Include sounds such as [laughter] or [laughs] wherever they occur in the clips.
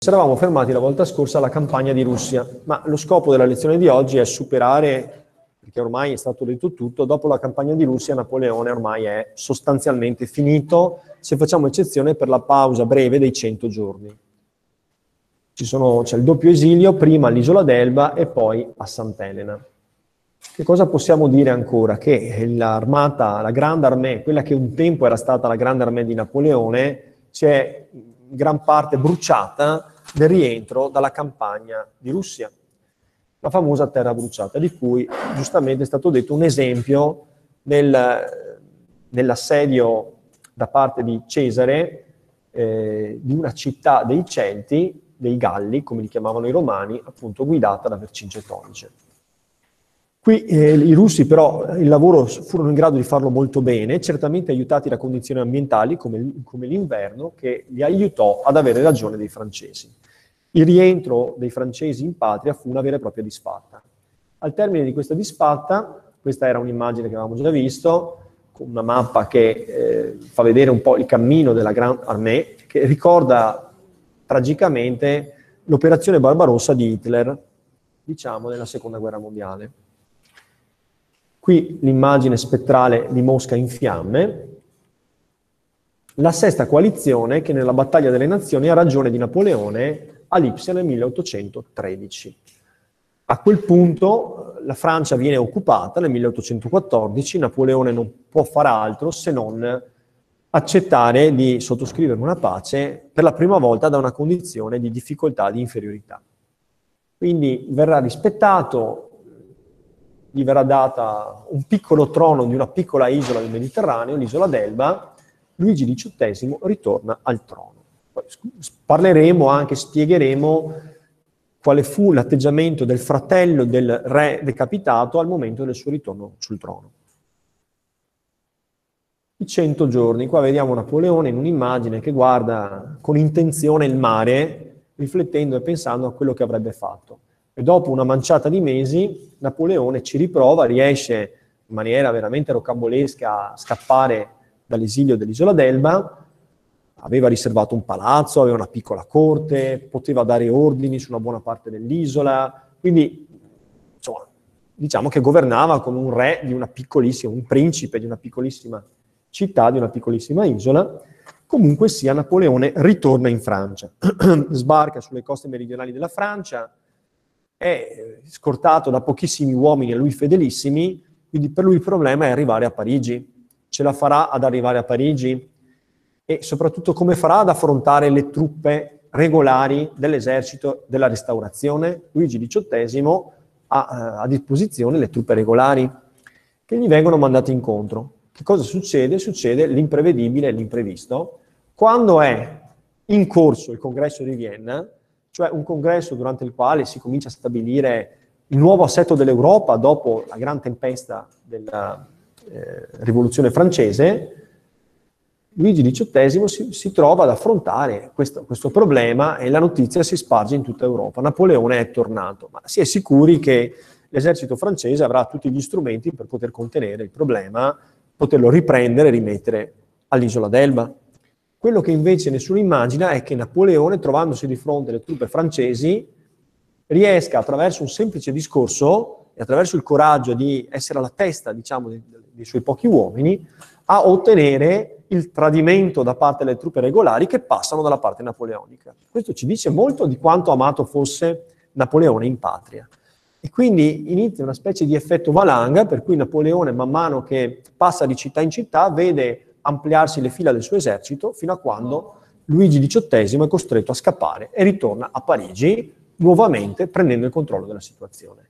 Ci eravamo fermati la volta scorsa alla campagna di Russia, ma lo scopo della lezione di oggi è superare, perché ormai è stato detto tutto, dopo la campagna di Russia Napoleone ormai è sostanzialmente finito, se facciamo eccezione per la pausa breve dei 100 giorni. Sono, c'è il doppio esilio, prima all'isola d'Elba e poi a Sant'Elena. Che cosa possiamo dire ancora? Che l'armata, la grande armée, quella che un tempo era stata la grande armée di Napoleone, si è gran parte bruciata nel rientro dalla campagna di Russia, la famosa terra bruciata, di cui giustamente è stato detto un esempio nel, nell'assedio da parte di Cesare eh, di una città dei Celti, dei Galli, come li chiamavano i romani, appunto guidata da Vercingetonice. Qui eh, i russi però il lavoro furono in grado di farlo molto bene, certamente aiutati da condizioni ambientali come, come l'inverno che li aiutò ad avere ragione dei francesi. Il rientro dei francesi in patria fu una vera e propria disfatta. Al termine di questa disfatta, questa era un'immagine che avevamo già visto, con una mappa che eh, fa vedere un po' il cammino della Grande Armée, che ricorda tragicamente l'operazione Barbarossa di Hitler, diciamo, nella seconda guerra mondiale. Qui l'immagine spettrale di Mosca in fiamme, la sesta coalizione che nella battaglia delle nazioni ha ragione di Napoleone a Lipsia nel 1813. A quel punto la Francia viene occupata nel 1814, Napoleone non può far altro se non accettare di sottoscrivere una pace per la prima volta da una condizione di difficoltà, di inferiorità. Quindi verrà rispettato, gli verrà data un piccolo trono di una piccola isola del Mediterraneo, l'isola d'Elba, Luigi XVIII ritorna al trono. Poi parleremo anche, spiegheremo quale fu l'atteggiamento del fratello del re decapitato al momento del suo ritorno sul trono. I cento giorni, qua vediamo Napoleone in un'immagine che guarda con intenzione il mare, riflettendo e pensando a quello che avrebbe fatto. E dopo una manciata di mesi Napoleone ci riprova, riesce in maniera veramente rocambolesca a scappare dall'esilio dell'isola d'Elba, aveva riservato un palazzo, aveva una piccola corte, poteva dare ordini su una buona parte dell'isola, quindi insomma, diciamo che governava come un re di una piccolissima, un principe di una piccolissima città, di una piccolissima isola. Comunque sia, Napoleone ritorna in Francia, [clears throat] sbarca sulle coste meridionali della Francia, è scortato da pochissimi uomini a lui fedelissimi, quindi per lui il problema è arrivare a Parigi. Ce la farà ad arrivare a Parigi? E soprattutto come farà ad affrontare le truppe regolari dell'esercito della restaurazione? Luigi XVIII ha eh, a disposizione le truppe regolari che gli vengono mandate incontro. Che cosa succede? Succede l'imprevedibile e l'imprevisto. Quando è in corso il congresso di Vienna, cioè un congresso durante il quale si comincia a stabilire il nuovo assetto dell'Europa dopo la gran tempesta della eh, rivoluzione francese, Luigi XVIII si, si trova ad affrontare questo, questo, problema e la notizia si sparge in tutta Europa. Napoleone è tornato, ma si è sicuri che l'esercito francese avrà tutti gli strumenti per poter contenere il problema, poterlo riprendere e rimettere all'isola d'Elba. Quello che invece nessuno immagina è che Napoleone, trovandosi di fronte alle truppe francesi, riesca attraverso un semplice discorso e attraverso il coraggio di essere alla testa, diciamo, dei, dei suoi pochi uomini, a ottenere il tradimento da parte delle truppe regolari che passano dalla parte napoleonica. Questo ci dice molto di quanto amato fosse Napoleone in patria. E quindi inizia una specie di effetto valanga per cui Napoleone, man mano che passa di città in città, vede ampliarsi le fila del suo esercito fino a quando Luigi XVIII è costretto a scappare e ritorna a Parigi nuovamente prendendo il controllo della situazione.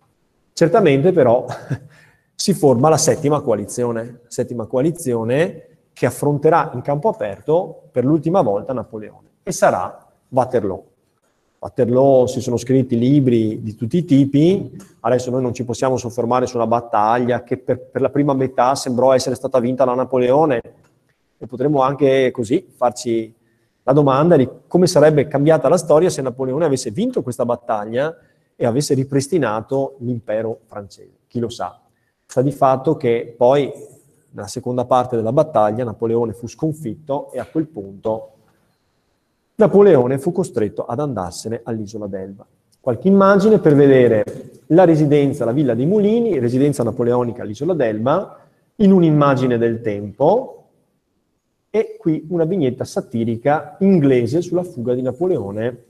Certamente però [laughs] si forma la settima coalizione, settima coalizione che affronterà in campo aperto per l'ultima volta Napoleone e sarà Waterloo. Waterloo si sono scritti libri di tutti i tipi, adesso noi non ci possiamo soffermare su una battaglia che per, per la prima metà sembrò essere stata vinta da Napoleone, e potremmo anche così farci la domanda di come sarebbe cambiata la storia se Napoleone avesse vinto questa battaglia e avesse ripristinato l'impero francese. Chi lo sa? Sta di fatto che poi, nella seconda parte della battaglia, Napoleone fu sconfitto e a quel punto Napoleone fu costretto ad andarsene all'isola d'Elba. Qualche immagine per vedere la residenza, la Villa dei Mulini, residenza napoleonica all'isola d'Elba, in un'immagine del tempo, e qui una vignetta satirica inglese sulla fuga di Napoleone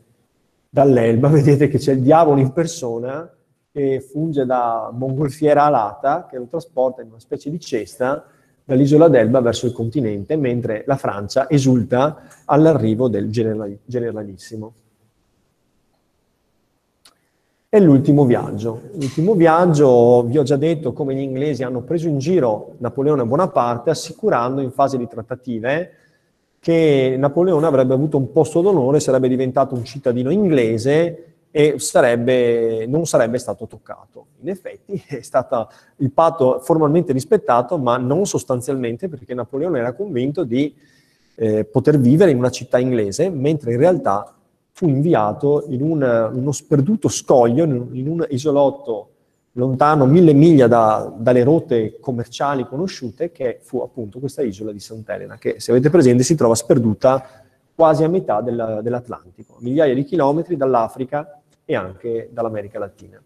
dall'Elba. [laughs] Vedete che c'è il diavolo in persona che funge da mongolfiera alata, che lo trasporta in una specie di cesta dall'isola d'Elba verso il continente, mentre la Francia esulta all'arrivo del generalissimo. E l'ultimo viaggio. L'ultimo viaggio, vi ho già detto come gli inglesi hanno preso in giro Napoleone Bonaparte, assicurando in fase di trattative che Napoleone avrebbe avuto un posto d'onore, sarebbe diventato un cittadino inglese e sarebbe, non sarebbe stato toccato. In effetti [laughs] è stato il patto formalmente rispettato, ma non sostanzialmente, perché Napoleone era convinto di eh, poter vivere in una città inglese, mentre in realtà fu inviato in un, uno sperduto scoglio, in un, isolotto lontano mille miglia da, dalle rotte commerciali conosciute, che fu appunto questa isola di Sant'Elena, che se avete presente si trova sperduta quasi a metà del, dell'Atlantico, migliaia di chilometri dall'Africa e anche dall'America Latina.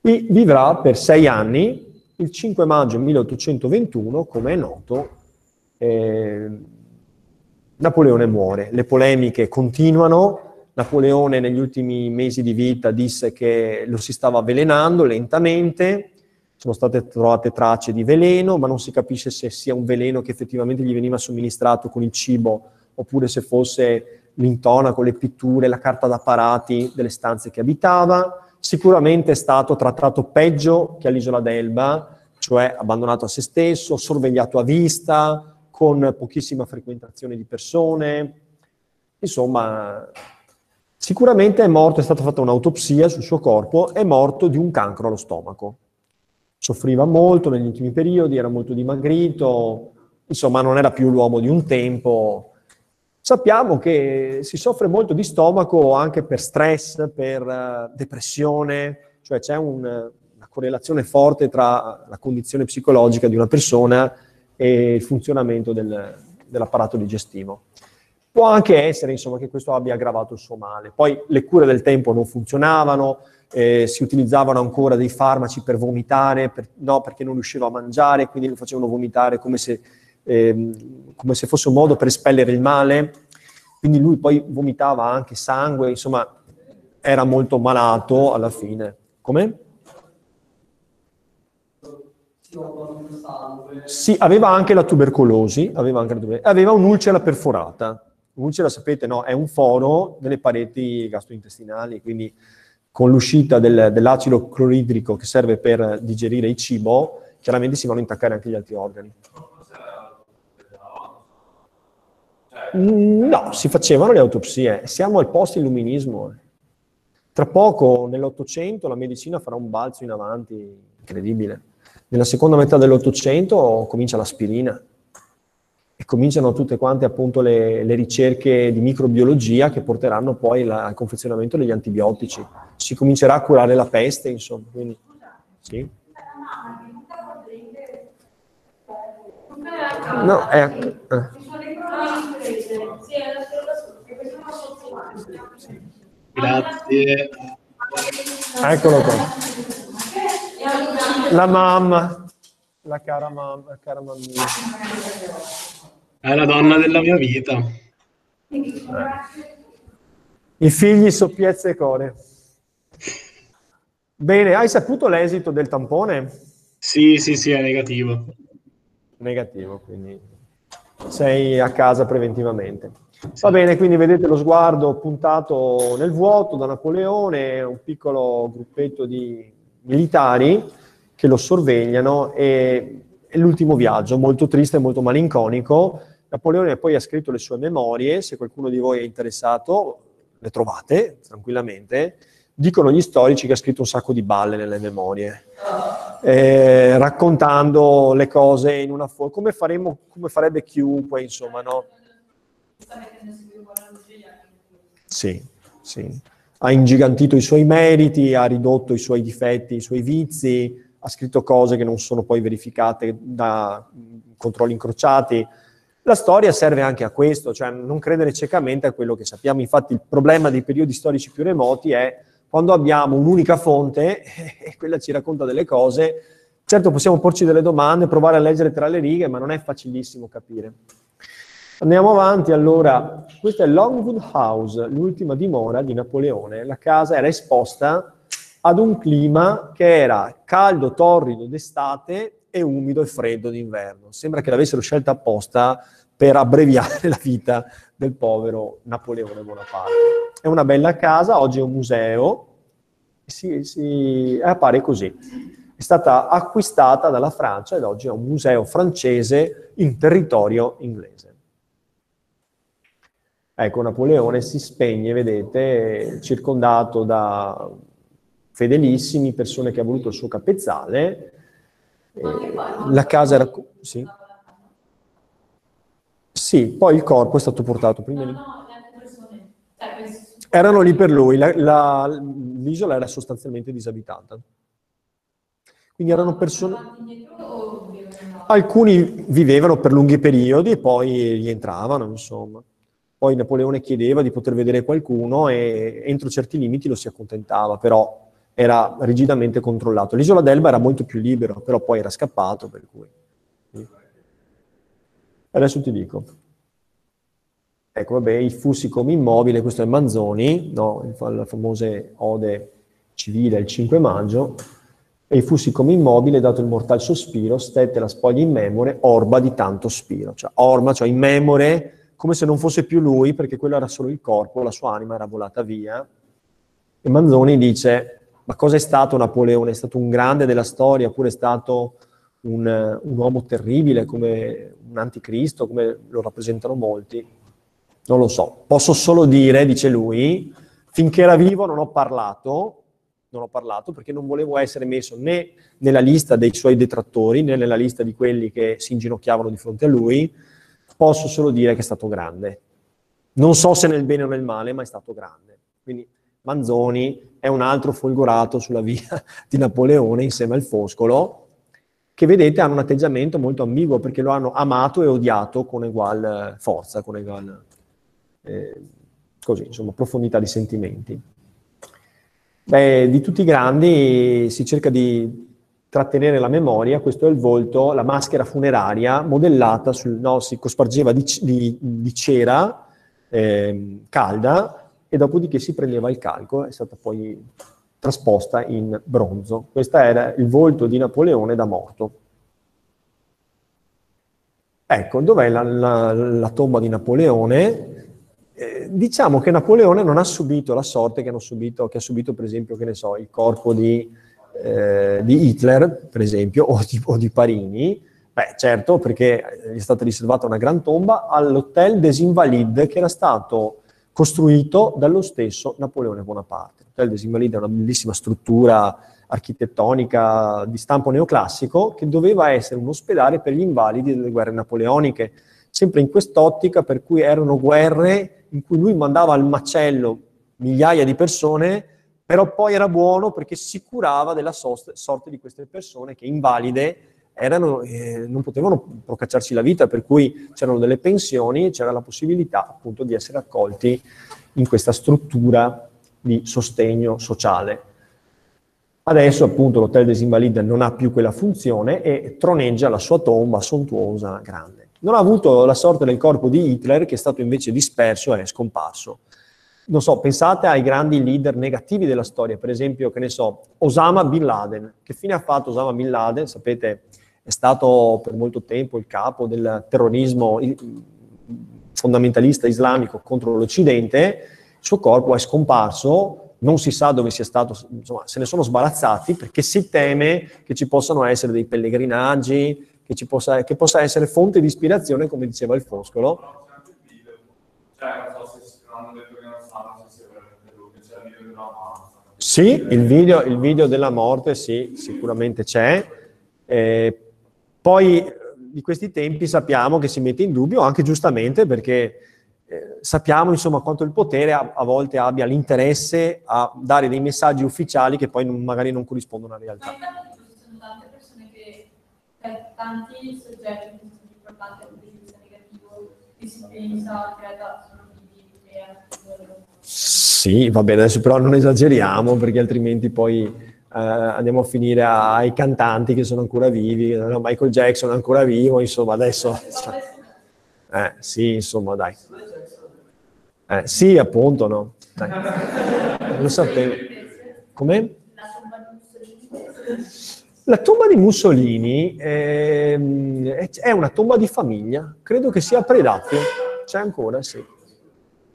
Qui vivrà per sei anni, il 5 maggio 1821, come è noto, eh, Napoleone muore. Le polemiche continuano, Napoleone negli ultimi mesi di vita disse che lo si stava avvelenando lentamente, sono state trovate tracce di veleno, ma non si capisce se sia un veleno che effettivamente gli veniva somministrato con il cibo oppure se fosse l'intonaco, le pitture, la carta d'apparati delle stanze che abitava. Sicuramente è stato trattato peggio che all'isola d'Elba, cioè abbandonato a se stesso, sorvegliato a vista, con pochissima frequentazione di persone. Insomma, Sicuramente è morto, è stata fatta un'autopsia sul suo corpo, è morto di un cancro allo stomaco. Soffriva molto negli ultimi periodi, era molto dimagrito, insomma non era più l'uomo di un tempo. Sappiamo che si soffre molto di stomaco anche per stress, per uh, depressione, cioè c'è un, una correlazione forte tra la condizione psicologica di una persona e il funzionamento del, dell'apparato digestivo. Può anche essere insomma, che questo abbia aggravato il suo male. Poi le cure del tempo non funzionavano, eh, si utilizzavano ancora dei farmaci per vomitare, per, no, perché non riusciva a mangiare, quindi lo facevano vomitare come se, eh, come se fosse un modo per espellere il male. Quindi lui poi vomitava anche sangue, insomma era molto malato alla fine. Come? Sì, aveva anche la tubercolosi, aveva, anche la tubercolosi, aveva un'ulcera perforata. Ulcera, sapete, no, è un foro delle pareti gastrointestinali, quindi con l'uscita del, dell'acido cloridrico che serve per digerire il cibo, chiaramente si vanno a intaccare anche gli altri organi. Mm, no, si facevano le autopsie, siamo al post-illuminismo. Tra poco, nell'Ottocento, la medicina farà un balzo in avanti incredibile. Nella seconda metà dell'Ottocento comincia l'aspirina e cominciano tutte quante appunto le, le ricerche di microbiologia che porteranno poi la, al confezionamento degli antibiotici. Si comincerà a curare la peste, insomma. Quindi, sì. No, è... Eh. Grazie. Eccolo qua. La mamma, la cara mamma, la cara mammina. È la donna della mia vita. I figli soppiezza e core. Bene, hai saputo l'esito del tampone? Sì, sì, sì, è negativo. Negativo, quindi sei a casa preventivamente. Sì. Va bene, quindi vedete lo sguardo puntato nel vuoto da Napoleone, un piccolo gruppetto di militari che lo sorvegliano e l'ultimo viaggio, molto triste e molto malinconico, Napoleone poi ha scritto le sue memorie, se qualcuno di voi è interessato, le trovate tranquillamente. Dicono gli storici che ha scritto un sacco di balle nelle memorie, eh, raccontando le cose in una forma, come, come farebbe chiunque, insomma, no? Sì, sì. Ha ingigantito i suoi meriti, ha ridotto i suoi difetti, i suoi vizi, ha scritto cose che non sono poi verificate da controlli incrociati La storia serve anche a questo, cioè non credere ciecamente a quello che sappiamo. Infatti il problema dei periodi storici più remoti è quando abbiamo un'unica fonte [laughs] e quella ci racconta delle cose. Certo possiamo porci delle domande, provare a leggere tra le righe, ma non è facilissimo capire. Andiamo avanti, allora, questa è Longwood House, l'ultima dimora di Napoleone. La casa era esposta ad un clima che era caldo, torrido d'estate e umido e freddo d'inverno. Sembra che l'avessero scelta apposta per abbreviare [laughs] la vita del povero Napoleone Bonaparte. È una bella casa, oggi è un museo, si, si, appare così. È stata acquistata dalla Francia ed oggi è un museo francese in territorio inglese. Ecco, Napoleone si spegne, vedete, circondato da fedelissimi, persone che ha voluto il suo capezzale. Eh, la casa era... Sì. Sì, poi il corpo è stato portato prima lì. Cioè, Erano lì per lui, la, la, l'isola era sostanzialmente disabitata. Quindi erano persone... Alcuni vivevano per lunghi periodi e poi rientravano, insomma. Poi Napoleone chiedeva di poter vedere qualcuno e entro certi limiti lo si accontentava, però era rigidamente controllato. L'isola d'Elba era molto più libero, però poi era scappato, per cui... Adesso ti dico. Ecco, vabbè, i fussi come immobile, questo è Manzoni, no? la famosa ode civile il 5 maggio, e i fussi come immobile, dato il mortal sospiro, stette la spoglia in memore, orba di tanto spiro. Cioè, orma, cioè in memore, come se non fosse più lui, perché quello era solo il corpo, la sua anima era volata via. E Manzoni dice, ma cosa è stato Napoleone? È stato un grande della storia, oppure è stato un, un uomo terribile come un anticristo, come lo rappresentano molti. Non lo so. Posso solo dire, dice lui, finché era vivo non ho parlato, non ho parlato perché non volevo essere messo né nella lista dei suoi detrattori, né nella lista di quelli che si inginocchiavano di fronte a lui. Posso solo dire che è stato grande. Non so se nel bene o nel male, ma è stato grande. Quindi Manzoni è un altro folgorato sulla via [laughs] di Napoleone insieme al Foscolo, che vedete hanno un atteggiamento molto ambiguo perché lo hanno amato e odiato con uguale forza, con uguale eh, così, insomma, profondità di sentimenti. Beh, di tutti i grandi si cerca di trattenere la memoria, questo è il volto, la maschera funeraria modellata sul, no, si cospargeva di, di, di cera eh, calda e dopodiché si prendeva il calco, è stata poi trasposta in bronzo. Questo era il volto di Napoleone da morto. Ecco, dov'è la, la, la tomba di Napoleone? Eh, diciamo che Napoleone non ha subito la sorte che, subito, che ha subito, per esempio, so, il corpo di, eh, di Hitler, per esempio, o di, o di, Parini. Beh, certo, perché gli è stata riservata una gran tomba all'Hotel des Invalides, che era stato costruito dallo stesso Napoleone Bonaparte. L'Hotel des Invalides è una bellissima struttura architettonica di stampo neoclassico che doveva essere un ospedale per gli invalidi delle guerre napoleoniche, sempre in quest'ottica per cui erano guerre in cui lui mandava al macello migliaia di persone, però poi era buono perché si curava della sorte di queste persone che invalide erano, eh, non potevano procacciarsi la vita, per cui c'erano delle pensioni c'era la possibilità appunto di essere accolti in questa struttura di sostegno sociale. Adesso appunto l'Hotel des Invalides non ha più quella funzione e troneggia la sua tomba sontuosa, grande. Non ha avuto la sorte del corpo di Hitler che è stato invece disperso e scomparso. Non so, pensate ai grandi leader negativi della storia, per esempio, che ne so, Osama Bin Laden. Che fine ha fatto Osama Bin Laden? Sapete, è stato per molto tempo il capo del terrorismo fondamentalista islamico contro l'Occidente, il suo corpo è scomparso, non si sa dove sia stato, insomma, se ne sono sbarazzati perché si teme che ci possano essere dei pellegrinaggi, che, possa, che possa essere fonte di ispirazione, come diceva il Foscolo. Sì, il video, il video della morte, sì, sicuramente c'è. Eh, poi di questi tempi sappiamo che si mette in dubbio, anche giustamente, perché eh, sappiamo insomma quanto il potere a, a, volte abbia l'interesse a dare dei messaggi ufficiali che poi non, magari non corrispondono alla realtà. Ma ci sono tante persone che, tanti soggetti che sono portati a un giudizio negativo si pensa che sono sì, va bene, adesso però non esageriamo perché altrimenti poi eh, andiamo a finire ai cantanti che sono ancora vivi, no, Michael Jackson è ancora vivo, insomma adesso... Eh, sì, insomma dai. Eh, sì, appunto, no. Dai. Lo sapevo. Come? La tomba di Mussolini è, è una tomba di famiglia, credo che sia Predapio, c'è ancora, sì.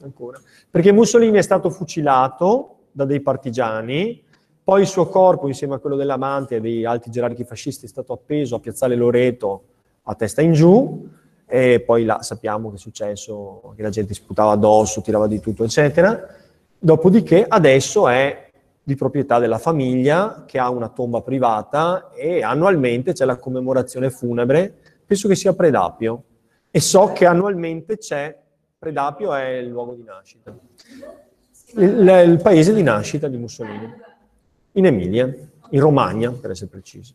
Ancora. Perché Mussolini è stato fucilato da dei partigiani, poi il suo corpo, insieme a quello dell'amante e dei alti gerarchi fascisti, è stato appeso a Piazzale Loreto a testa in giù, e poi là sappiamo che è successo, che la gente sputava addosso, tirava di tutto, eccetera. Dopodiché adesso è di proprietà della famiglia che ha una tomba privata e annualmente c'è la commemorazione funebre, penso che sia Predapio, e so che annualmente c'è Predapio è il luogo di nascita. Il, il, paese di nascita di Mussolini. In Emilia, in Romagna, per essere precisi.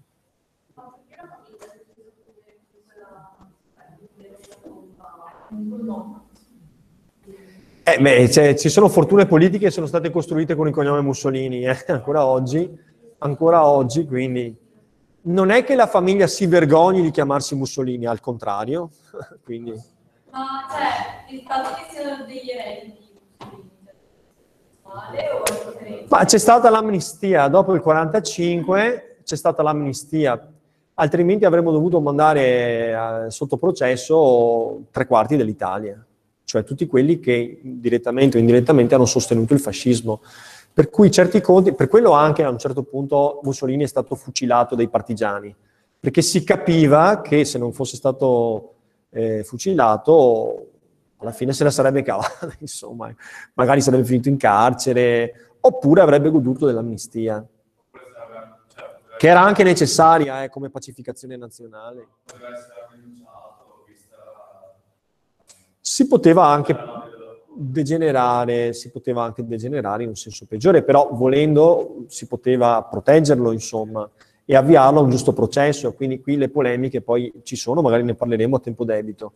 Eh, beh, cioè, ci sono fortune politiche che sono state costruite con il cognome Mussolini, eh, [laughs] ancora oggi, ancora oggi, quindi non è che la famiglia si vergogni di chiamarsi Mussolini, al contrario, [laughs] quindi... Ma cioè, il fatto che siano degli eredi ma c'è stata l'amnistia, dopo il 45 c'è stata l'amnistia, altrimenti avremmo dovuto mandare eh, sotto processo tre quarti dell'Italia, cioè tutti quelli che direttamente o indirettamente hanno sostenuto il fascismo. Per cui certi conti, per quello anche a un certo punto Mussolini è stato fucilato dai partigiani, perché si capiva che se non fosse stato eh, fucilato, alla fine se la sarebbe cavata, [laughs] insomma, magari sarebbe finito in carcere, oppure avrebbe goduto dell'amnistia, che era anche necessaria eh, come pacificazione nazionale. Si poteva anche degenerare, si poteva anche degenerare in un senso peggiore, però volendo si poteva proteggerlo, insomma e avviarlo a un giusto processo. Quindi qui le polemiche poi ci sono, magari ne parleremo a tempo debito.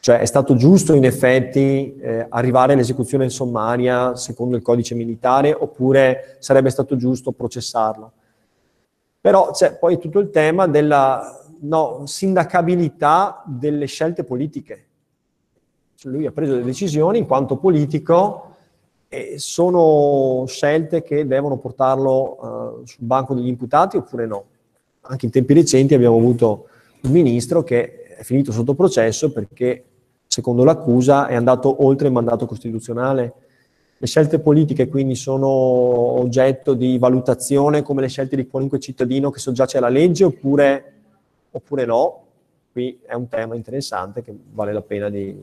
Cioè è stato giusto in effetti eh, arrivare all'esecuzione sommaria secondo il codice militare oppure sarebbe stato giusto processarlo? Però c'è poi tutto il tema della no, sindacabilità delle scelte politiche. Cioè lui ha preso le decisioni in quanto politico e sono scelte che devono portarlo uh, sul banco degli imputati oppure no. Anche in tempi recenti abbiamo avuto un ministro che è finito sotto processo perché, secondo l'accusa, è andato oltre il mandato costituzionale. Le scelte politiche quindi sono oggetto di valutazione come le scelte di qualunque cittadino che soggiace alla legge oppure, oppure no. Qui è un tema interessante che vale la pena di,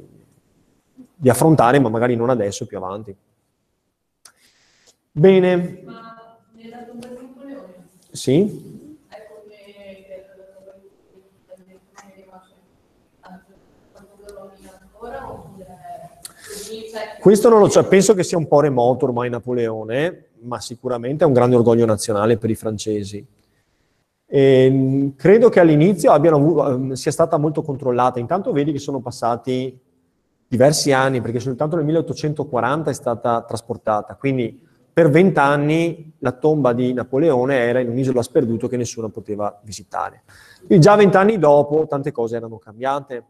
di affrontare, ma magari non adesso, più avanti. Bene. Ma nella? Sì. Questo non lo so, penso che sia un po' remoto ormai Napoleone, ma sicuramente è un grande orgoglio nazionale per i francesi. E ehm, credo che all'inizio avuto, ehm, sia stata molto controllata. Intanto vedi che sono passati diversi anni, perché soltanto nel 1840 è stata trasportata, quindi per vent'anni la tomba di Napoleone era in un'isola sperduto che nessuno poteva visitare. E già vent'anni dopo tante cose erano cambiate.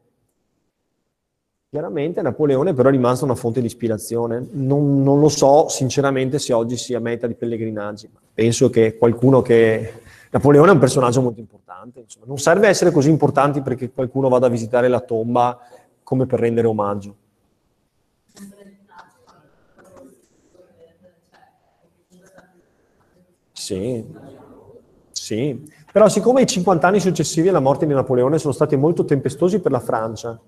Chiaramente Napoleone però è rimasto una fonte di ispirazione. Non, non, lo so sinceramente se oggi sia meta di pellegrinaggi, penso che qualcuno che... Napoleone è un personaggio molto importante, insomma. non serve essere così importanti perché qualcuno vada a visitare la tomba come per rendere omaggio. Sì, sì. Però siccome i 50 anni successivi alla morte di Napoleone sono stati molto tempestosi per la Francia,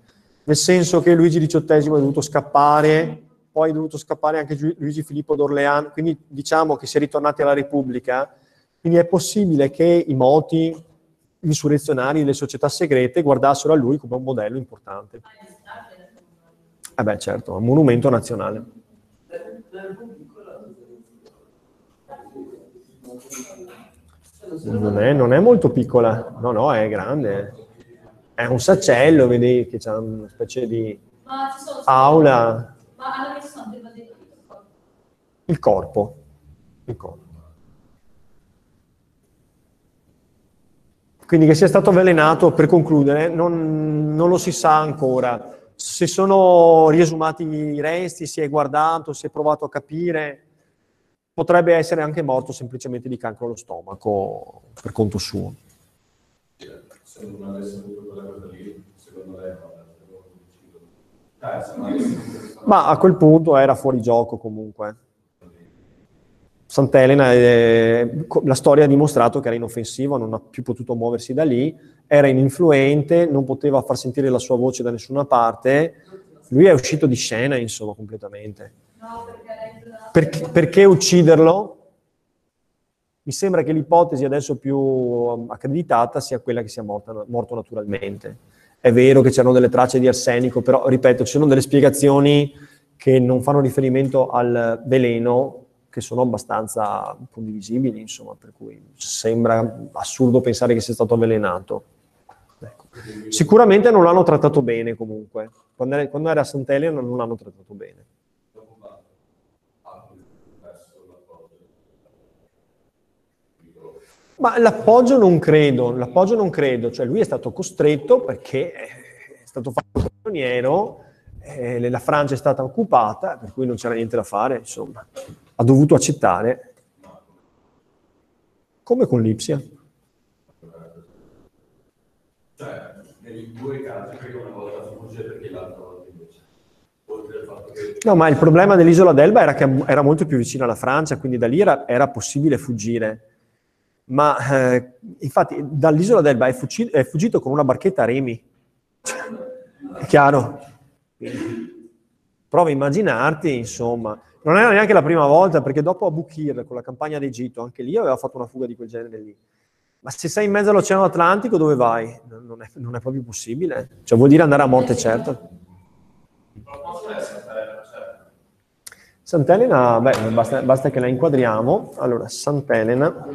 nel senso che Luigi XVIII è dovuto scappare, poi è dovuto scappare anche Luigi Filippo d'Orléans, quindi diciamo che si è ritornati alla Repubblica, quindi è possibile che i moti insurrezionali delle società segrete guardassero a lui come un modello importante. Eh beh certo, un monumento nazionale. Non è, non è, molto piccola, no, no, è grande. È un saccello, vedi che c'è una specie di... Ma ci sono aula, Ma messo anche il vasetto il corpo. Il corpo. Quindi che sia stato avvelenato, per concludere, non, non lo si sa ancora. Se sono riesumati i resti, si è guardato, si è provato a capire, potrebbe essere anche morto semplicemente di cancro allo stomaco per conto suo. Se non avesse avuto quella cosa lì, secondo lei no, Ma a quel punto era fuori gioco comunque. Sant'Elena, eh, la storia ha dimostrato che era inoffensivo, non ha più potuto muoversi da lì, era ininfluente, non poteva far sentire la sua voce da nessuna parte. Lui è uscito di scena, insomma, completamente. No, perché lei Perché, perché ucciderlo? Mi sembra che l'ipotesi adesso più um, accreditata sia quella che sia morta- morto naturalmente. È vero che c'erano delle tracce di arsenico, però ripeto, ci sono delle spiegazioni che non fanno riferimento al veleno, che sono abbastanza condivisibili, insomma, per cui sembra assurdo pensare che sia stato avvelenato. Ecco. Sicuramente non l'hanno trattato bene comunque. Quando era, a Sant'Elena non l'hanno trattato bene. dopo quanto ha perso l'appoggio. Ma l'appoggio non credo, l'appoggio non credo, cioè lui è stato costretto perché è stato fatto prigioniero, eh, la Francia è stata occupata, per cui non c'era niente da fare, insomma, ha dovuto accettare, come con l'Ipsia. Cioè, nei due casi, perché una volta fugge perché l'altra volta invece. Che No, ma il problema dell'isola d'Elba era che era molto più vicino alla Francia, quindi da lì era, era possibile fuggire. Ma eh, infatti dall'isola d'Elba è, fuggi- è fuggito con una barchetta a remi. È chiaro? Prova a immaginarti, insomma. Non era neanche la prima volta, perché dopo Abu Qir, con la campagna d'Egitto, anche lì aveva fatto una fuga di quel genere lì. Ma se sei in mezzo all'Oceano Atlantico, dove vai? Non è, non è proprio possibile. Cioè, vuol dire andare a morte cioè, Sant'Elena, beh, basta, basta che la inquadriamo. Allora, Sant'Elena,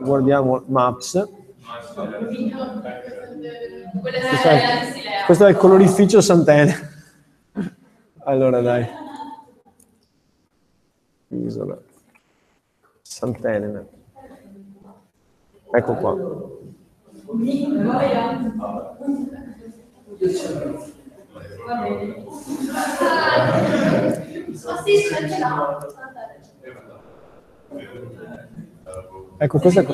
guardiamo Maps. Questo è, questo è il colorificio Sant'Elena. Allora, dai. Isola. Sant'Elena. Ecco qua. Ecco, questa è...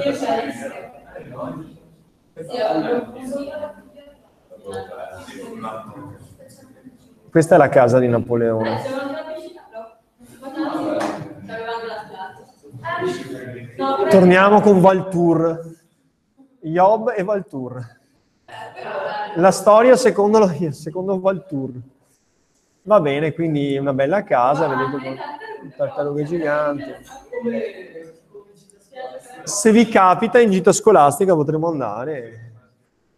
Questa è la casa di Napoleone. Torniamo con Valtour. Job e Valtour. La storia secondo, lo- secondo Valtour. Va bene, quindi una bella casa, vedete un tartarughe gigante. Se vi capita in gita scolastica potremo andare.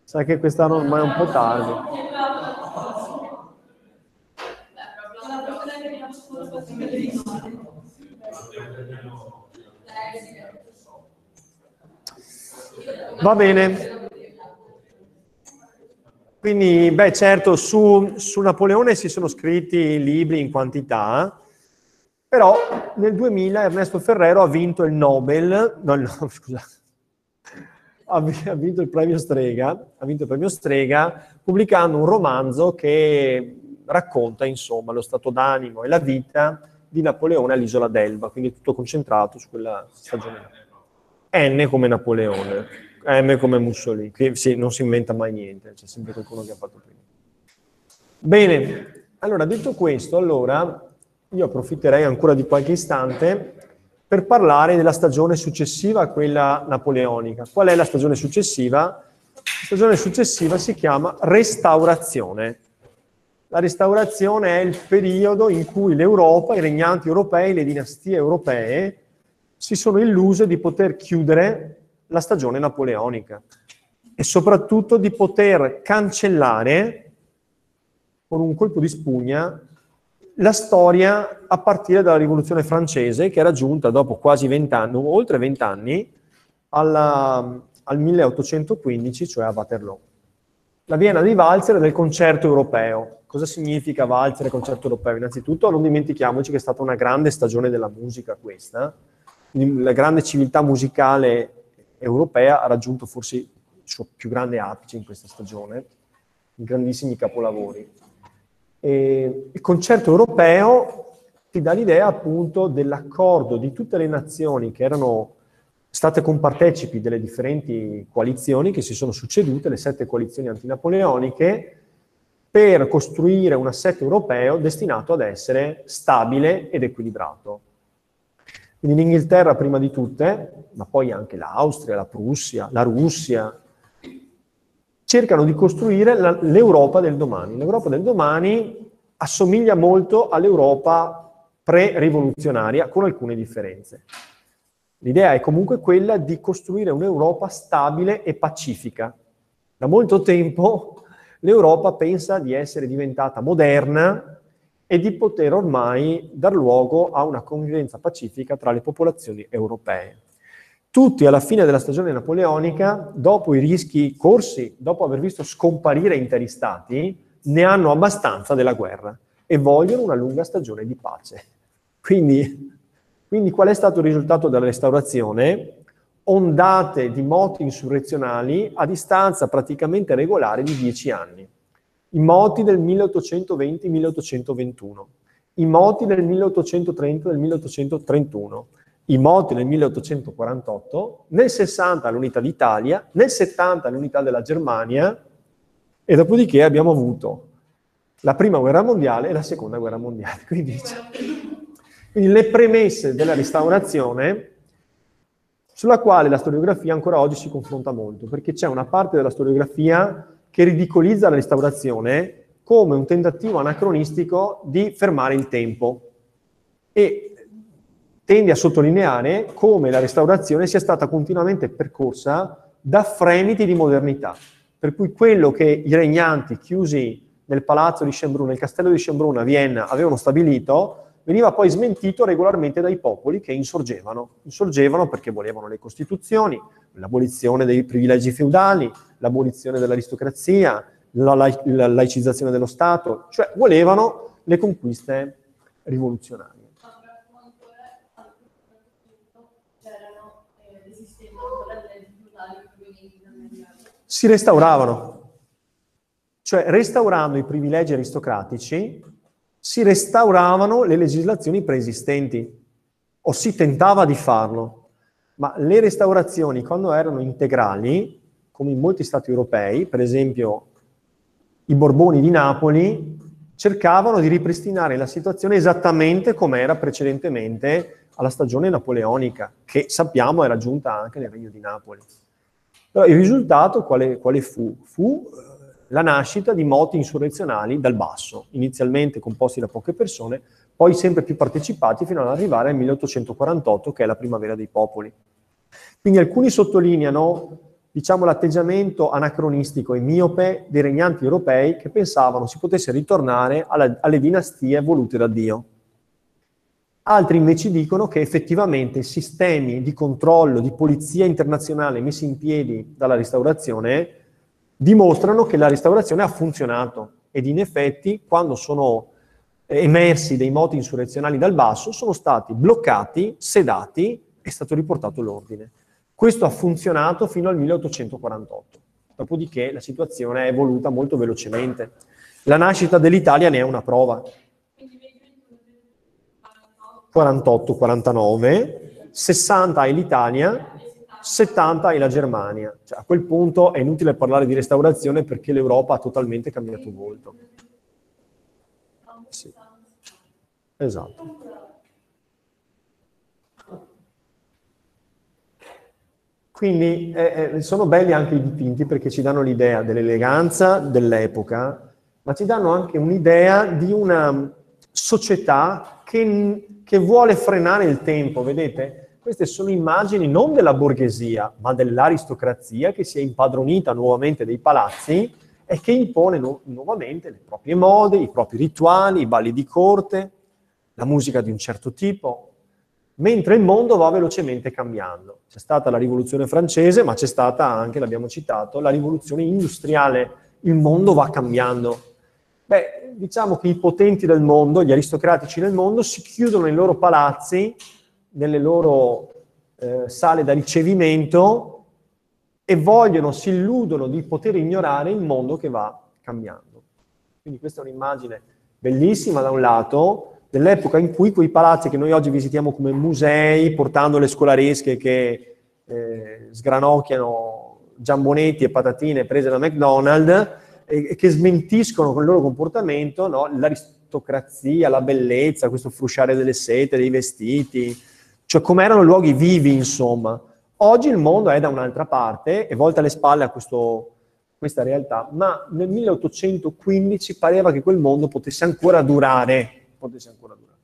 Sa che quest'anno ormai è un po' tardi. Va bene. Quindi, beh, certo, su, su Napoleone si sono scritti libri in quantità, però nel 2000 Ernesto Ferrero ha vinto il Nobel, no, no [laughs] scusa, ha vi- ha vinto il premio Strega, ha vinto il premio Strega pubblicando un romanzo che racconta, insomma, lo stato d'animo e la vita di Napoleone all'isola d'Elba, quindi tutto concentrato su quella stagione. N come Napoleone, M come Mussolini, che sì, non si inventa mai niente, c'è sempre qualcuno che ha fatto prima. Bene, allora detto questo, allora io approfitterei ancora di qualche istante per parlare della stagione successiva a quella napoleonica. Qual è la stagione successiva? La stagione successiva si chiama restaurazione. La restaurazione è il periodo in cui l'Europa, i regnanti europei, le dinastie europee si sono illuse di poter chiudere la stagione napoleonica e soprattutto di poter cancellare con un colpo di spugna la storia a partire dalla rivoluzione francese che era giunta dopo quasi vent'anni, oltre vent'anni, al 1815, cioè a Waterloo. la Vienna di Walzer e del concerto europeo. Cosa significa Walzer e concerto europeo? Innanzitutto non dimentichiamoci che è stata una grande stagione della musica questa, la grande civiltà musicale europea ha raggiunto forse il suo più grande apice in questa stagione, grandissimi capolavori. E il concerto europeo ti dà l'idea appunto dell'accordo di tutte le nazioni che erano state compartecipi delle differenti coalizioni che si sono succedute, le sette coalizioni antinapoleoniche, per costruire un assetto europeo destinato ad essere stabile ed equilibrato. Quindi l'Inghilterra prima di tutte, ma poi anche l'Austria, la Prussia, la Russia, cercano di costruire l'Europa del domani. L'Europa del domani assomiglia molto all'Europa pre-rivoluzionaria, con alcune differenze. L'idea è comunque quella di costruire un'Europa stabile e pacifica. Da molto tempo l'Europa pensa di essere diventata moderna, e di poter ormai dar luogo a una convivenza pacifica tra le popolazioni europee. Tutti alla fine della stagione napoleonica, dopo i rischi corsi, dopo aver visto scomparire interi stati, ne hanno abbastanza della guerra e vogliono una lunga stagione di pace. Quindi, quindi qual è stato il risultato della restaurazione? Ondate di moti insurrezionali a distanza praticamente regolare di dieci anni i moti del 1820-1821, i moti del 1830 del 1831, i moti nel 1848, nel 60 l'unità d'Italia, nel 70 l'unità della Germania e dopodiché abbiamo avuto la prima guerra mondiale e la seconda guerra mondiale. [laughs] Quindi, quindi le premesse della restaurazione sulla quale la storiografia ancora oggi si confronta molto, perché c'è una parte della storiografia che ridicolizza la restaurazione come un tentativo anacronistico di fermare il tempo e tende a sottolineare come la restaurazione sia stata continuamente percorsa da fremiti di modernità, per cui quello che i regnanti chiusi nel palazzo di Schönbrunn, nel castello di Schönbrunn a Vienna, avevano stabilito, veniva poi smentito regolarmente dai popoli che insorgevano. Insorgevano perché volevano le costituzioni, l'abolizione dei privilegi feudali, l'abolizione dell'aristocrazia, la, la, la laicizzazione dello Stato, cioè volevano le conquiste rivoluzionarie. Si restauravano, cioè restaurando i privilegi aristocratici si restauravano le legislazioni preesistenti, o si tentava di farlo, ma le restaurazioni quando erano integrali, come in molti stati europei, per esempio i Borboni di Napoli, cercavano di ripristinare la situazione esattamente come era precedentemente alla stagione napoleonica, che sappiamo era giunta anche nel Regno di Napoli. Però il risultato quale, quale fu? Fu eh, la nascita di moti insurrezionali dal basso, inizialmente composti da poche persone, poi sempre più partecipati fino ad arrivare al 1848, che è la primavera dei popoli. Quindi alcuni sottolineano diciamo, l'atteggiamento anacronistico e miope dei regnanti europei che pensavano si potesse ritornare alla, alle dinastie volute da Dio. Altri invece dicono che effettivamente sistemi di controllo, di polizia internazionale messi in piedi dalla restaurazione dimostrano che la restaurazione ha funzionato ed in effetti quando sono emersi dei moti insurrezionali dal basso sono stati bloccati, sedati e è stato riportato l'ordine. Questo ha funzionato fino al 1848, dopodiché la situazione è evoluta molto velocemente. La nascita dell'Italia ne è una prova. 48-49, 60 è l'Italia, 70 è la Germania. Cioè, a quel punto è inutile parlare di restaurazione perché l'Europa ha totalmente cambiato volto. Sì. Esatto. Quindi eh, eh, sono belli anche i dipinti perché ci danno l'idea dell'eleganza dell'epoca, ma ci danno anche un'idea di una società che, che vuole frenare il tempo, vedete? Queste sono immagini non della borghesia, ma dell'aristocrazia che si è impadronita nuovamente dei palazzi e che impone nu- nuovamente le proprie mode, i propri rituali, i balli di corte, la musica di un certo tipo, mentre il mondo va velocemente cambiando. C'è stata la rivoluzione francese, ma c'è stata anche, l'abbiamo citato, la rivoluzione industriale il mondo va cambiando. Beh, diciamo che i potenti del mondo, gli aristocratici del mondo, si chiudono nei loro palazzi, nelle loro eh, sale da ricevimento e vogliono, si illudono di poter ignorare il mondo che va cambiando. Quindi questa è un'immagine bellissima da un lato, dell'epoca in cui quei palazzi che noi oggi visitiamo come musei, portando le scolaresche che eh, sgranocchiano giambonetti e patatine prese da McDonald's e, e che smentiscono con il loro comportamento no, l'aristocrazia, la bellezza, questo frusciare delle sete, dei vestiti, cioè come erano luoghi vivi, insomma. Oggi il mondo è da un'altra parte, è volta le spalle a questo, questa realtà, ma nel 1815 pareva che quel mondo potesse ancora durare. Potesse ancora durare.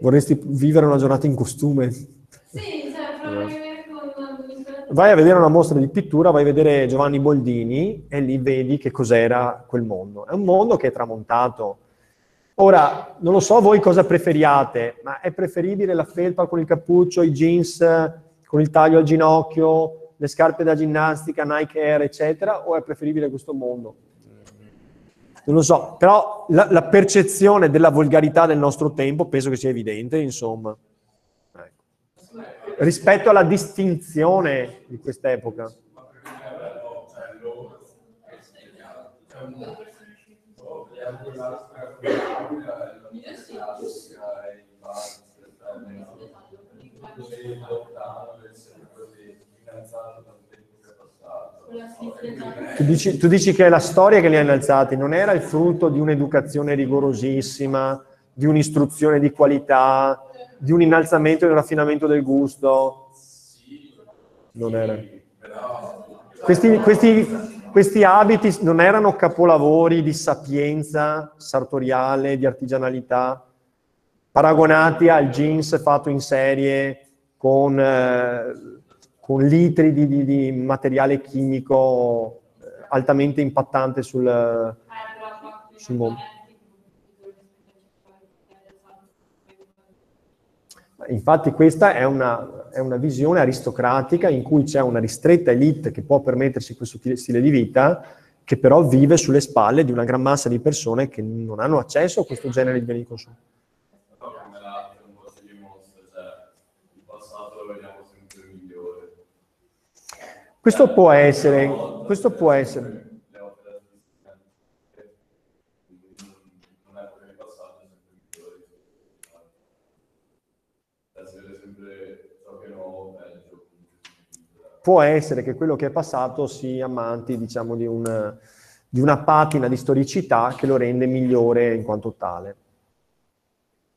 Vorresti vivere una giornata in costume? Sì. Vai a vedere una mostra di pittura, vai a vedere Giovanni Boldini e lì vedi che cos'era quel mondo. È un mondo che è tramontato. Ora, non lo so voi cosa preferiate, ma è preferibile la felpa con il cappuccio, i jeans con il taglio al ginocchio, le scarpe da ginnastica, Nike Air, eccetera, o è preferibile questo mondo? non lo so, però la, la, percezione della volgarità del nostro tempo penso che sia evidente, insomma. Rispetto alla distinzione di quest'epoca. Tu dici, tu dici, che è la storia che li ha innalzati, non era il frutto di un'educazione rigorosissima, di un'istruzione di qualità, di un innalzamento e un raffinamento del gusto? Non era. Questi, questi, questi abiti non erano capolavori di sapienza sartoriale, di artigianalità, paragonati al jeans fatto in serie con... Eh, con litri di, di, di materiale chimico eh, altamente impattante sul, sul mondo. Infatti questa è una, è una, visione aristocratica in cui c'è una ristretta elite che può permettersi questo stile di vita, che però vive sulle spalle di una gran massa di persone che non hanno accesso a questo genere di beni di consumo. Questo può essere, questo può essere. Può essere che quello che è passato si ammanti, diciamo, di, un, di una patina di storicità che lo rende migliore in quanto tale.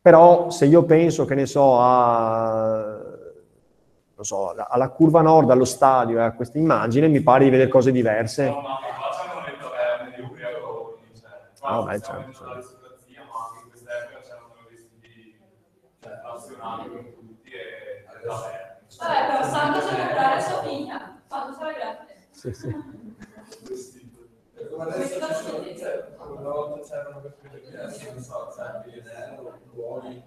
Però se io penso, che ne so, a non so, alla curva nord, allo stadio, a eh, questa immagine, mi pare di vedere cose diverse. No, ma facciamo detto è ubriaconi, cioè, ah, beh, certo, certo. l'aristocrazia, ma anche in quest'epoca c'erano vestiti passionati con tutti e vabbè. Vabbè, però c'è comprare sua figlia, Santo sarà grazie. Sì, sì. Come adesso ci sono, cioè, una volta c'erano queste diverse, non so, cioè, luoghi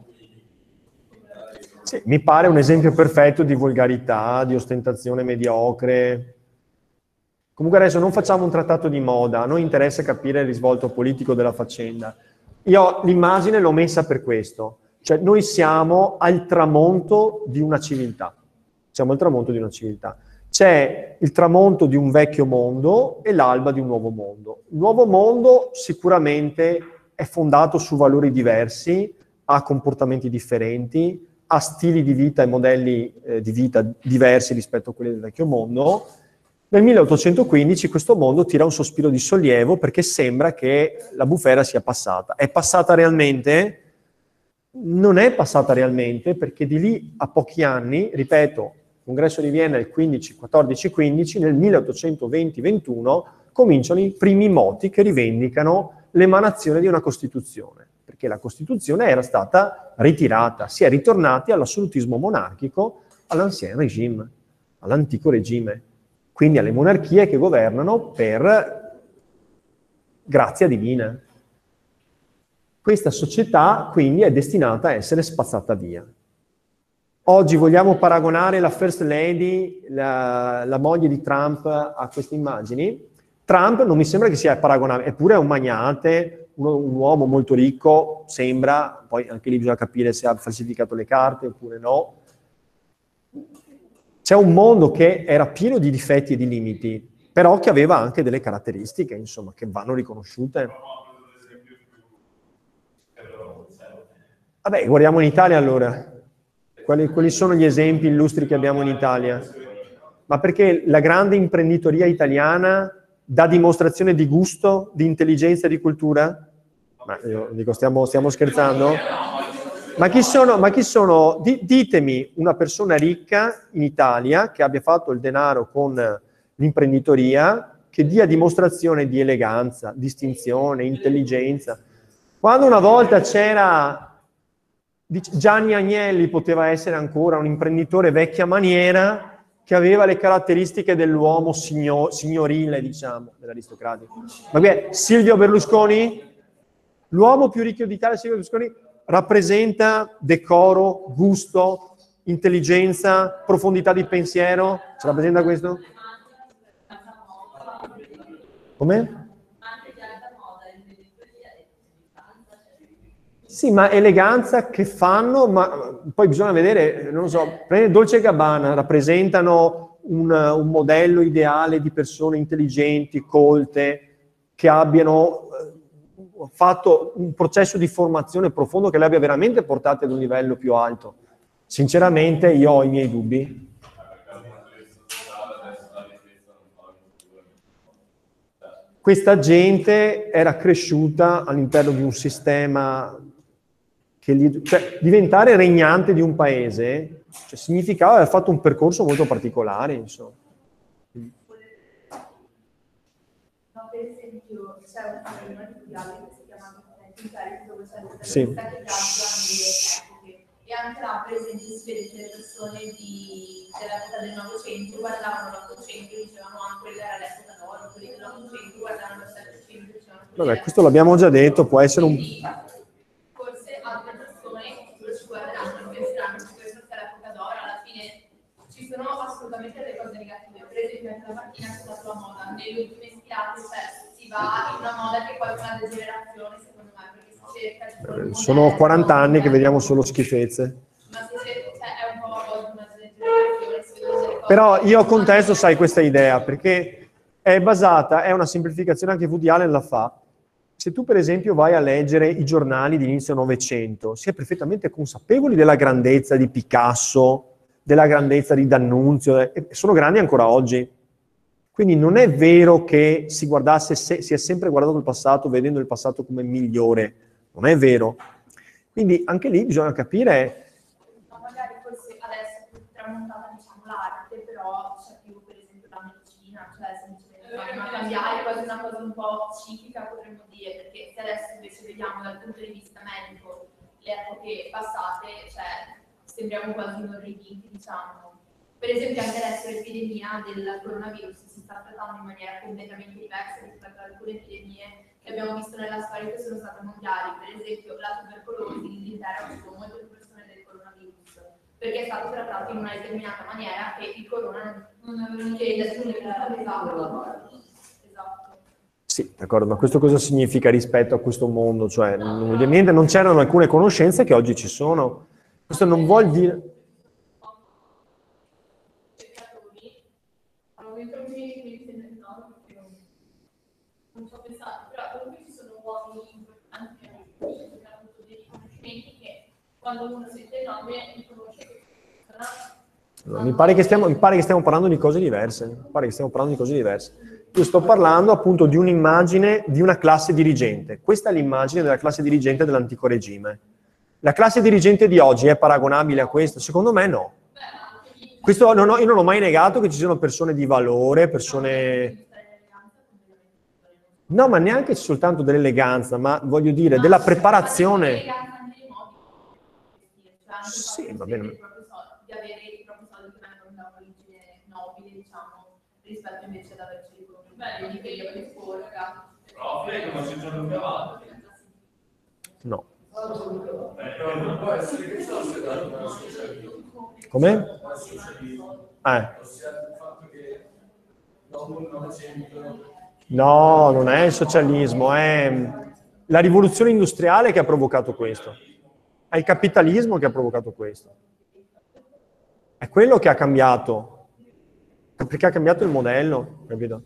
sì, mi pare un esempio perfetto di volgarità, di ostentazione mediocre. Comunque adesso non facciamo un trattato di moda, a noi interessa capire il risvolto politico della faccenda. Io l'immagine l'ho messa per questo, cioè noi siamo al tramonto di una civiltà, siamo al tramonto di una civiltà. C'è il tramonto di un vecchio mondo e l'alba di un nuovo mondo. Il nuovo mondo sicuramente è fondato su valori diversi, ha comportamenti differenti, ha stili di vita e modelli eh, di vita diversi rispetto a quelli del vecchio mondo. Nel 1815 questo mondo tira un sospiro di sollievo perché sembra che la bufera sia passata. È passata realmente? Non è passata realmente perché di lì a pochi anni, ripeto, congresso di Vienna il 15, 14, 15, nel 1820-21 cominciano i primi moti che rivendicano l'emanazione di una Costituzione perché la Costituzione era stata ritirata, si è ritornati all'assolutismo monarchico, all'ancien regime, all'antico regime, quindi alle monarchie che governano per grazia divina. Questa società quindi è destinata a essere spazzata via. Oggi vogliamo paragonare la First Lady, la, la moglie di Trump, a queste immagini. Trump non mi sembra che sia paragonabile, eppure è un magnate, uno- un uomo molto ricco, sembra, poi anche lì bisogna capire se ha falsificato le carte oppure no. C'è un mondo che era pieno di difetti e di limiti, però che aveva anche delle caratteristiche, insomma, che vanno riconosciute. Vabbè, guardiamo in Italia allora. Quali, quali sono gli esempi illustri che abbiamo in Italia? Ma perché la grande imprenditoria italiana dà dimostrazione di gusto, di intelligenza e di cultura? Ma io dico, stiamo, stiamo scherzando? Ma chi sono, ma chi sono di- ditemi una persona ricca in Italia che abbia fatto il denaro con l'imprenditoria, che dia dimostrazione di eleganza, distinzione, intelligenza. Quando una volta c'era Gianni Agnelli poteva essere ancora un imprenditore vecchia maniera che aveva le caratteristiche dell'uomo signo- signorile, diciamo, dell'aristocratico. Ma qui è Silvio Berlusconi, l'uomo più ricco d'Italia, Silvio Berlusconi, rappresenta decoro, gusto, intelligenza, profondità di pensiero. Ci rappresenta questo? Come? Anche di alta moda, l'imprenditoria e eleganza, cioè, Sì, ma eleganza che fanno, ma poi bisogna vedere, non so, prende Dolce Gabbana, rappresentano un, un modello ideale di persone intelligenti, colte, che abbiano eh, fatto un processo di formazione profondo che le abbia veramente portate ad un livello più alto. Sinceramente io ho i miei dubbi. Questa gente era cresciuta all'interno di un sistema che li- cioè, diventare regnante di un paese cioè, significava aver fatto un percorso molto particolare, insomma. No, per esempio, c'è un film editoriale che si chiama Imperi, dove c'è una Sì. che epoche. E anche là, per esempio, si vede che le persone di, della metà del Novecento guardavano l'Ottocento e dicevano ah, quella era l'epoca d'oro, quelli dell'Ottocento guardavano il Settecento e Vabbè, questo l'abbiamo già detto, può essere un... va in una moda che poi è una degenerazione secondo me, perché si cerca di Eh, Sono modello, 40 anni che vediamo solo schifezze. Ma si cerca, cioè, è un po' una degenerazione, Però io contesto, sai, questa idea, perché è basata, è una semplificazione anche Woody Allen la fa. Se tu per esempio vai a leggere i giornali di inizio Novecento, si è perfettamente consapevoli della grandezza di Picasso, della grandezza di D'Annunzio, sono grandi ancora oggi. Quindi non è vero che si guardasse, se- si è sempre guardato il passato vedendo il passato come migliore, non è vero. Quindi anche lì bisogna capire Ma magari forse adesso è tramontata diciamo l'arte, però c'è più per esempio la medicina, cioè semplicemente ma cambiare quasi una cosa un po' ciclica potremmo dire, perché se adesso invece vediamo dal punto di vista medico le epoche passate, cioè sembriamo quasi inorriditi, diciamo. Per esempio anche adesso l'epidemia del coronavirus si sta trattando in maniera completamente diversa rispetto ad alcune epidemie che abbiamo visto nella storia che sono state mondiali. Per esempio la tubercolosi in Inghilterra ha avuto molte più persone del coronavirus perché è stato trattato in una determinata maniera che il corona non aveva che nessuno esatto. esatto. Sì, d'accordo, ma questo cosa significa rispetto a questo mondo? Cioè, non, ovviamente non c'erano alcune conoscenze che oggi ci sono. Questo non vuol dire... cercatori, hanno dei problemi quindi se ne no, perché non, non ci ho pensato, però comunque ci sono uomini importanti che hanno che hanno avuto dei riconoscimenti che quando uno sente il nome riconosce persona Mi pare, che stiamo, mi pare che stiamo parlando di cose diverse. Mi pare che stiamo parlando di cose diverse. Io sto parlando appunto di un'immagine di una classe dirigente. Questa è l'immagine della classe dirigente dell'antico regime. La classe dirigente di oggi è paragonabile a questa? Secondo me no. Questo non ho- io non ho mai negato che ci siano persone di valore, persone... No, ma neanche soltanto dell'eleganza, ma voglio dire, della preparazione. Sì, va bene. Di avere i propri soldi che vengono da un'origine nobile, diciamo, rispetto invece ad averci riconosciuti. Quindi che io li sporca. Proprio come si sono trovato. No. Eh. Come? Il Eh. il il Novecento No, non è il socialismo, è la rivoluzione industriale che ha provocato questo. È il capitalismo che ha provocato questo. È quello che ha cambiato, perché ha cambiato il modello, capito?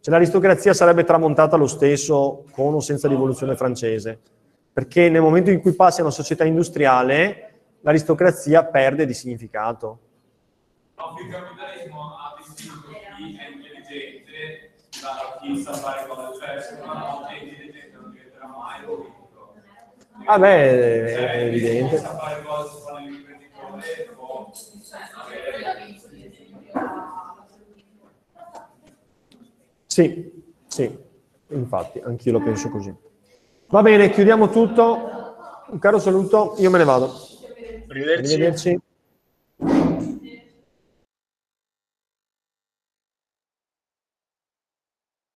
Cioè l'aristocrazia sarebbe tramontata lo stesso con o senza rivoluzione francese, perché nel momento in cui passi a una società industriale, l'aristocrazia perde di significato. No, il capitalismo ha distinto chi è intelligente da chi sa fare cose, cioè se notte è intelligente non diventerà mai politico. Ah beh, è evidente. Sì, sì, infatti, anch'io lo penso così. Va bene, chiudiamo tutto. Un caro saluto, io me ne vado. Arrivederci. Arrivederci.